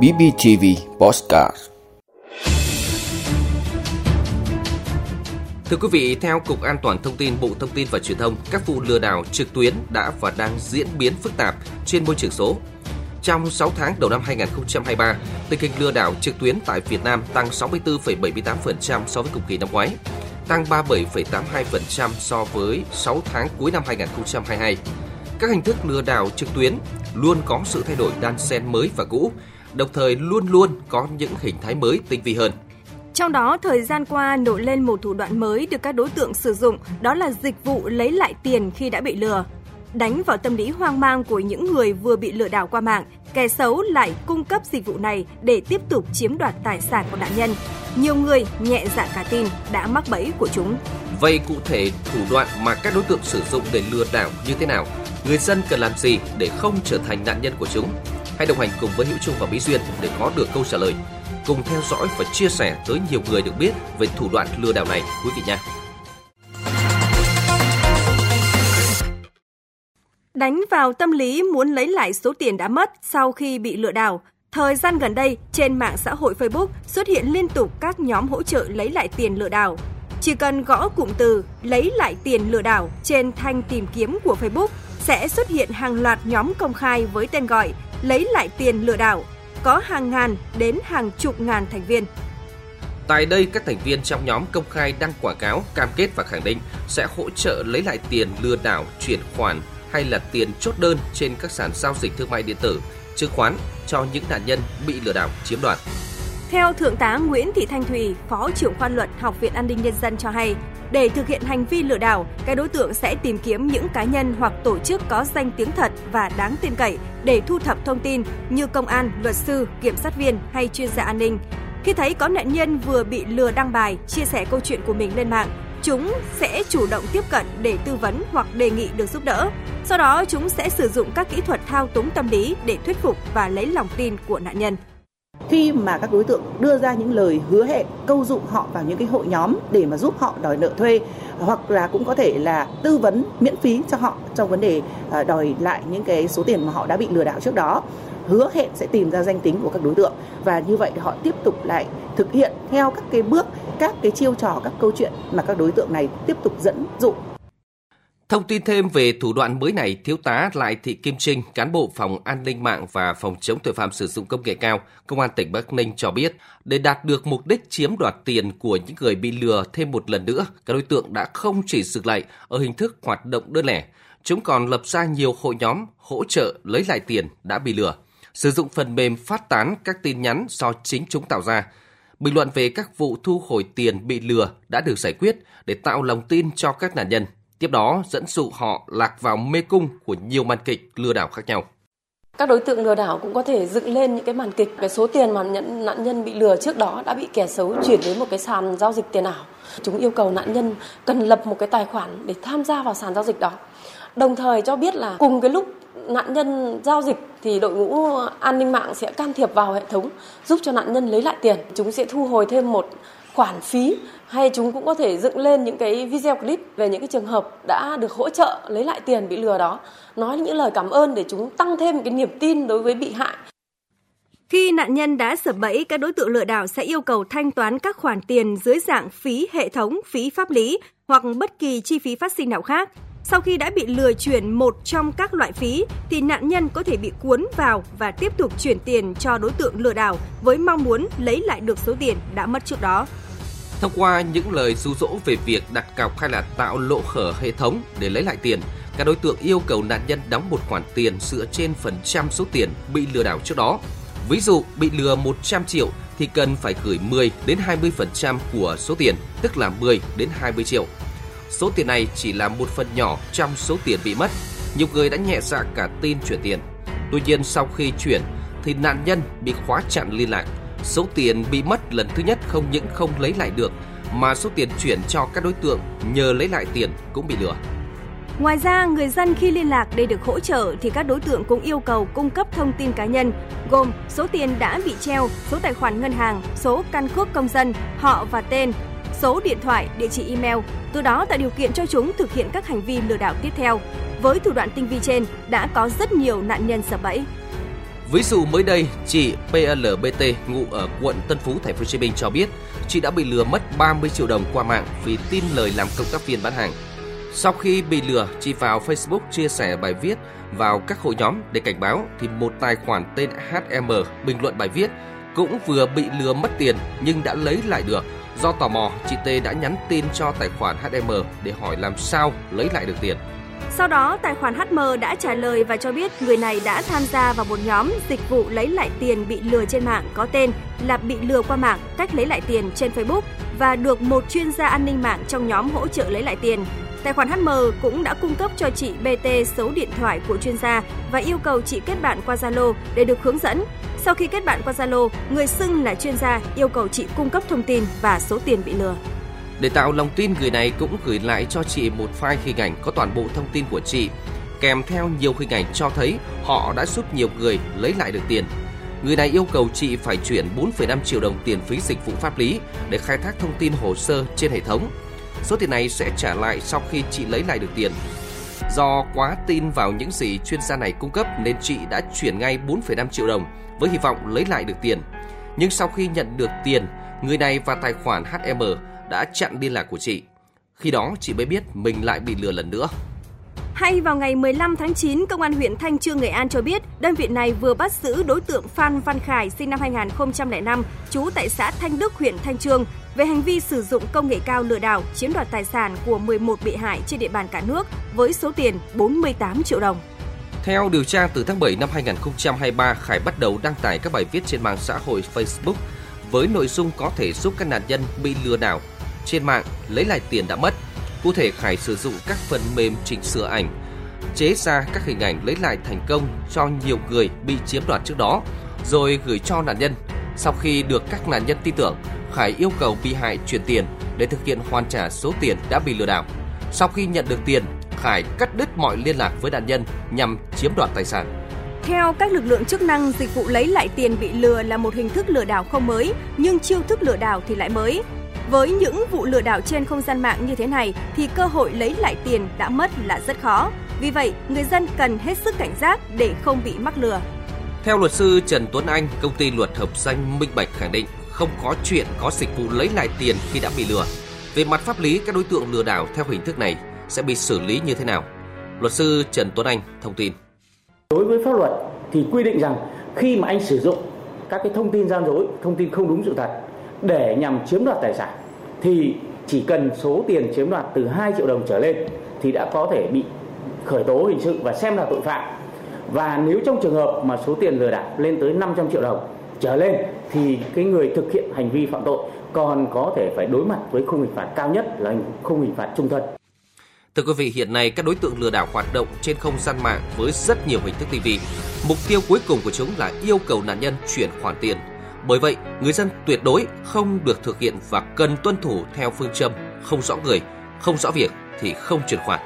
BBTV Postcard Thưa quý vị, theo Cục An toàn Thông tin Bộ Thông tin và Truyền thông, các vụ lừa đảo trực tuyến đã và đang diễn biến phức tạp trên môi trường số. Trong 6 tháng đầu năm 2023, tình hình lừa đảo trực tuyến tại Việt Nam tăng 64,78% so với cùng kỳ năm ngoái, tăng 37,82% so với 6 tháng cuối năm 2022. Các hình thức lừa đảo trực tuyến luôn có sự thay đổi đan xen mới và cũ, đồng thời luôn luôn có những hình thái mới tinh vi hơn. Trong đó, thời gian qua nổi lên một thủ đoạn mới được các đối tượng sử dụng, đó là dịch vụ lấy lại tiền khi đã bị lừa. Đánh vào tâm lý hoang mang của những người vừa bị lừa đảo qua mạng, kẻ xấu lại cung cấp dịch vụ này để tiếp tục chiếm đoạt tài sản của nạn nhân. Nhiều người nhẹ dạ cả tin đã mắc bẫy của chúng. Vậy cụ thể thủ đoạn mà các đối tượng sử dụng để lừa đảo như thế nào? Người dân cần làm gì để không trở thành nạn nhân của chúng? Hãy đồng hành cùng với Hữu Trung và Mỹ Duyên để có được câu trả lời. Cùng theo dõi và chia sẻ tới nhiều người được biết về thủ đoạn lừa đảo này quý vị nhé. Đánh vào tâm lý muốn lấy lại số tiền đã mất sau khi bị lừa đảo, Thời gian gần đây, trên mạng xã hội Facebook xuất hiện liên tục các nhóm hỗ trợ lấy lại tiền lừa đảo. Chỉ cần gõ cụm từ lấy lại tiền lừa đảo trên thanh tìm kiếm của Facebook sẽ xuất hiện hàng loạt nhóm công khai với tên gọi lấy lại tiền lừa đảo, có hàng ngàn đến hàng chục ngàn thành viên. Tại đây, các thành viên trong nhóm công khai đăng quảng cáo, cam kết và khẳng định sẽ hỗ trợ lấy lại tiền lừa đảo, chuyển khoản hay là tiền chốt đơn trên các sàn giao dịch thương mại điện tử, chứng khoán cho những nạn nhân bị lừa đảo chiếm đoạt. Theo Thượng tá Nguyễn Thị Thanh Thùy, Phó trưởng khoa luật Học viện An ninh Nhân dân cho hay, để thực hiện hành vi lừa đảo, các đối tượng sẽ tìm kiếm những cá nhân hoặc tổ chức có danh tiếng thật và đáng tin cậy để thu thập thông tin như công an, luật sư, kiểm sát viên hay chuyên gia an ninh. Khi thấy có nạn nhân vừa bị lừa đăng bài, chia sẻ câu chuyện của mình lên mạng, chúng sẽ chủ động tiếp cận để tư vấn hoặc đề nghị được giúp đỡ. Sau đó, chúng sẽ sử dụng các kỹ thuật thao túng tâm lý để thuyết phục và lấy lòng tin của nạn nhân khi mà các đối tượng đưa ra những lời hứa hẹn, câu dụ họ vào những cái hội nhóm để mà giúp họ đòi nợ thuê, hoặc là cũng có thể là tư vấn miễn phí cho họ trong vấn đề ờ, đòi lại những cái số tiền mà họ đã bị lừa đảo trước đó. Hứa hẹn sẽ tìm ra danh tính của các đối tượng và như vậy họ tiếp tục lại thực hiện theo các cái bước, các cái chiêu trò, các câu chuyện mà các đối tượng này tiếp tục dẫn dụ Thông tin thêm về thủ đoạn mới này, Thiếu tá Lại Thị Kim Trinh, cán bộ phòng an ninh mạng và phòng chống tội phạm sử dụng công nghệ cao, Công an tỉnh Bắc Ninh cho biết, để đạt được mục đích chiếm đoạt tiền của những người bị lừa thêm một lần nữa, các đối tượng đã không chỉ dừng lại ở hình thức hoạt động đơn lẻ, chúng còn lập ra nhiều hội nhóm hỗ trợ lấy lại tiền đã bị lừa, sử dụng phần mềm phát tán các tin nhắn do chính chúng tạo ra. Bình luận về các vụ thu hồi tiền bị lừa đã được giải quyết để tạo lòng tin cho các nạn nhân tiếp đó dẫn dụ họ lạc vào mê cung của nhiều màn kịch lừa đảo khác nhau. Các đối tượng lừa đảo cũng có thể dựng lên những cái màn kịch, cái số tiền mà nhận nạn nhân bị lừa trước đó đã bị kẻ xấu chuyển đến một cái sàn giao dịch tiền ảo. Chúng yêu cầu nạn nhân cần lập một cái tài khoản để tham gia vào sàn giao dịch đó. Đồng thời cho biết là cùng cái lúc nạn nhân giao dịch thì đội ngũ an ninh mạng sẽ can thiệp vào hệ thống giúp cho nạn nhân lấy lại tiền. Chúng sẽ thu hồi thêm một khoản phí hay chúng cũng có thể dựng lên những cái video clip về những cái trường hợp đã được hỗ trợ lấy lại tiền bị lừa đó nói những lời cảm ơn để chúng tăng thêm cái niềm tin đối với bị hại khi nạn nhân đã sập bẫy, các đối tượng lừa đảo sẽ yêu cầu thanh toán các khoản tiền dưới dạng phí hệ thống, phí pháp lý hoặc bất kỳ chi phí phát sinh nào khác. Sau khi đã bị lừa chuyển một trong các loại phí thì nạn nhân có thể bị cuốn vào và tiếp tục chuyển tiền cho đối tượng lừa đảo với mong muốn lấy lại được số tiền đã mất trước đó. Thông qua những lời dụ dỗ về việc đặt cọc hay là tạo lỗ hở hệ thống để lấy lại tiền, các đối tượng yêu cầu nạn nhân đóng một khoản tiền dựa trên phần trăm số tiền bị lừa đảo trước đó. Ví dụ bị lừa 100 triệu thì cần phải gửi 10 đến 20% của số tiền, tức là 10 đến 20 triệu. Số tiền này chỉ là một phần nhỏ trong số tiền bị mất. Nhiều người đã nhẹ dạ cả tin chuyển tiền. Tuy nhiên sau khi chuyển thì nạn nhân bị khóa chặn liên lạc Số tiền bị mất lần thứ nhất không những không lấy lại được mà số tiền chuyển cho các đối tượng nhờ lấy lại tiền cũng bị lừa. Ngoài ra, người dân khi liên lạc để được hỗ trợ thì các đối tượng cũng yêu cầu cung cấp thông tin cá nhân gồm số tiền đã bị treo, số tài khoản ngân hàng, số căn cước công dân, họ và tên, số điện thoại, địa chỉ email, từ đó tạo điều kiện cho chúng thực hiện các hành vi lừa đảo tiếp theo. Với thủ đoạn tinh vi trên, đã có rất nhiều nạn nhân sập bẫy. Ví dụ mới đây, chị PLBT ngụ ở quận Tân Phú, thành phố Hồ Chí Minh cho biết chị đã bị lừa mất 30 triệu đồng qua mạng vì tin lời làm công tác viên bán hàng. Sau khi bị lừa, chị vào Facebook chia sẻ bài viết vào các hội nhóm để cảnh báo thì một tài khoản tên HM bình luận bài viết cũng vừa bị lừa mất tiền nhưng đã lấy lại được. Do tò mò, chị T đã nhắn tin cho tài khoản HM để hỏi làm sao lấy lại được tiền. Sau đó, tài khoản HM đã trả lời và cho biết người này đã tham gia vào một nhóm dịch vụ lấy lại tiền bị lừa trên mạng có tên là bị lừa qua mạng, cách lấy lại tiền trên Facebook và được một chuyên gia an ninh mạng trong nhóm hỗ trợ lấy lại tiền. Tài khoản HM cũng đã cung cấp cho chị BT số điện thoại của chuyên gia và yêu cầu chị kết bạn qua Zalo để được hướng dẫn. Sau khi kết bạn qua Zalo, người xưng là chuyên gia yêu cầu chị cung cấp thông tin và số tiền bị lừa. Để tạo lòng tin, người này cũng gửi lại cho chị một file hình ảnh có toàn bộ thông tin của chị, kèm theo nhiều hình ảnh cho thấy họ đã giúp nhiều người lấy lại được tiền. Người này yêu cầu chị phải chuyển 4,5 triệu đồng tiền phí dịch vụ pháp lý để khai thác thông tin hồ sơ trên hệ thống. Số tiền này sẽ trả lại sau khi chị lấy lại được tiền. Do quá tin vào những gì chuyên gia này cung cấp nên chị đã chuyển ngay 4,5 triệu đồng với hy vọng lấy lại được tiền. Nhưng sau khi nhận được tiền, người này và tài khoản HM đã chặn liên lạc của chị. Khi đó chị mới biết mình lại bị lừa lần nữa. Hay vào ngày 15 tháng 9, Công an huyện Thanh Trương, Nghệ An cho biết đơn vị này vừa bắt giữ đối tượng Phan Văn Khải sinh năm 2005, trú tại xã Thanh Đức, huyện Thanh Trương về hành vi sử dụng công nghệ cao lừa đảo chiếm đoạt tài sản của 11 bị hại trên địa bàn cả nước với số tiền 48 triệu đồng. Theo điều tra từ tháng 7 năm 2023, Khải bắt đầu đăng tải các bài viết trên mạng xã hội Facebook với nội dung có thể giúp các nạn nhân bị lừa đảo trên mạng lấy lại tiền đã mất. Cụ thể Khải sử dụng các phần mềm chỉnh sửa ảnh, chế ra các hình ảnh lấy lại thành công cho nhiều người bị chiếm đoạt trước đó, rồi gửi cho nạn nhân. Sau khi được các nạn nhân tin tưởng, Khải yêu cầu bị hại chuyển tiền để thực hiện hoàn trả số tiền đã bị lừa đảo. Sau khi nhận được tiền, Khải cắt đứt mọi liên lạc với nạn nhân nhằm chiếm đoạt tài sản. Theo các lực lượng chức năng, dịch vụ lấy lại tiền bị lừa là một hình thức lừa đảo không mới, nhưng chiêu thức lừa đảo thì lại mới. Với những vụ lừa đảo trên không gian mạng như thế này thì cơ hội lấy lại tiền đã mất là rất khó. Vì vậy, người dân cần hết sức cảnh giác để không bị mắc lừa. Theo luật sư Trần Tuấn Anh, công ty luật hợp danh Minh Bạch khẳng định không có chuyện có dịch vụ lấy lại tiền khi đã bị lừa. Về mặt pháp lý, các đối tượng lừa đảo theo hình thức này sẽ bị xử lý như thế nào? Luật sư Trần Tuấn Anh thông tin. Đối với pháp luật thì quy định rằng khi mà anh sử dụng các cái thông tin gian dối, thông tin không đúng sự thật để nhằm chiếm đoạt tài sản thì chỉ cần số tiền chiếm đoạt từ 2 triệu đồng trở lên thì đã có thể bị khởi tố hình sự và xem là tội phạm. Và nếu trong trường hợp mà số tiền lừa đảo lên tới 500 triệu đồng trở lên thì cái người thực hiện hành vi phạm tội còn có thể phải đối mặt với khung hình phạt cao nhất là khung hình phạt trung thân. Thưa quý vị, hiện nay các đối tượng lừa đảo hoạt động trên không gian mạng với rất nhiều hình thức tinh vi. Mục tiêu cuối cùng của chúng là yêu cầu nạn nhân chuyển khoản tiền. Bởi vậy, người dân tuyệt đối không được thực hiện và cần tuân thủ theo phương châm không rõ người, không rõ việc thì không chuyển khoản.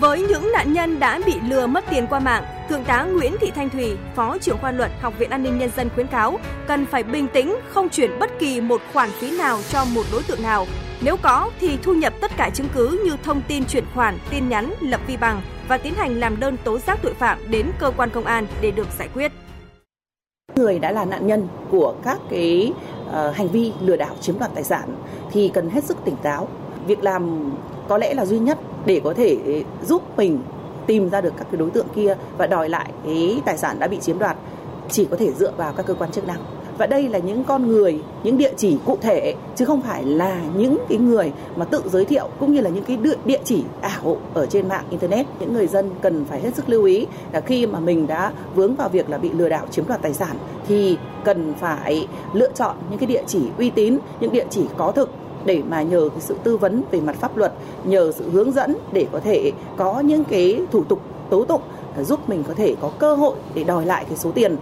Với những nạn nhân đã bị lừa mất tiền qua mạng, Thượng tá Nguyễn Thị Thanh Thủy, Phó trưởng khoa luật Học viện An ninh Nhân dân khuyến cáo cần phải bình tĩnh, không chuyển bất kỳ một khoản phí nào cho một đối tượng nào. Nếu có thì thu nhập tất cả chứng cứ như thông tin chuyển khoản, tin nhắn, lập vi bằng và tiến hành làm đơn tố giác tội phạm đến cơ quan công an để được giải quyết. Người đã là nạn nhân của các cái uh, hành vi lừa đảo chiếm đoạt tài sản thì cần hết sức tỉnh táo. Việc làm có lẽ là duy nhất để có thể ờ, giúp mình tìm ra được các cái đối tượng kia và đòi lại cái tài sản đã bị chiếm đoạt chỉ có thể dựa vào các cơ quan chức năng và đây là những con người những địa chỉ cụ thể chứ không phải là những cái người mà tự giới thiệu cũng như là những cái địa chỉ ảo ở trên mạng internet những người dân cần phải hết sức lưu ý là khi mà mình đã vướng vào việc là bị lừa đảo chiếm đoạt tài sản thì cần phải lựa chọn những cái địa chỉ uy tín những địa chỉ có thực để mà nhờ cái sự tư vấn về mặt pháp luật, nhờ sự hướng dẫn để có thể có những cái thủ tục tố tụng giúp mình có thể có cơ hội để đòi lại cái số tiền.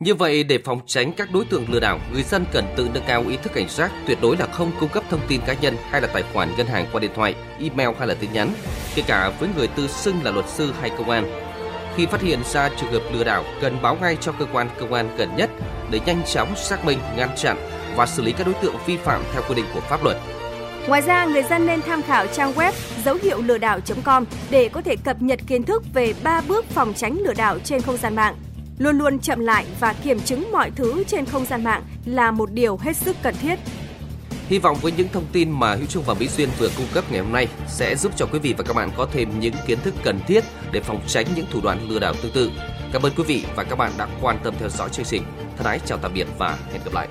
Như vậy, để phòng tránh các đối tượng lừa đảo, người dân cần tự nâng cao ý thức cảnh giác, tuyệt đối là không cung cấp thông tin cá nhân hay là tài khoản ngân hàng qua điện thoại, email hay là tin nhắn, kể cả với người tự xưng là luật sư hay công an. Khi phát hiện ra trường hợp lừa đảo, cần báo ngay cho cơ quan công an gần nhất để nhanh chóng xác minh, ngăn chặn và xử lý các đối tượng vi phạm theo quy định của pháp luật. Ngoài ra, người dân nên tham khảo trang web dấu hiệu lừa đảo.com để có thể cập nhật kiến thức về 3 bước phòng tránh lừa đảo trên không gian mạng luôn luôn chậm lại và kiểm chứng mọi thứ trên không gian mạng là một điều hết sức cần thiết. Hy vọng với những thông tin mà Hữu Trung và Mỹ Duyên vừa cung cấp ngày hôm nay sẽ giúp cho quý vị và các bạn có thêm những kiến thức cần thiết để phòng tránh những thủ đoạn lừa đảo tương tự. Cảm ơn quý vị và các bạn đã quan tâm theo dõi chương trình. Thân ái chào tạm biệt và hẹn gặp lại.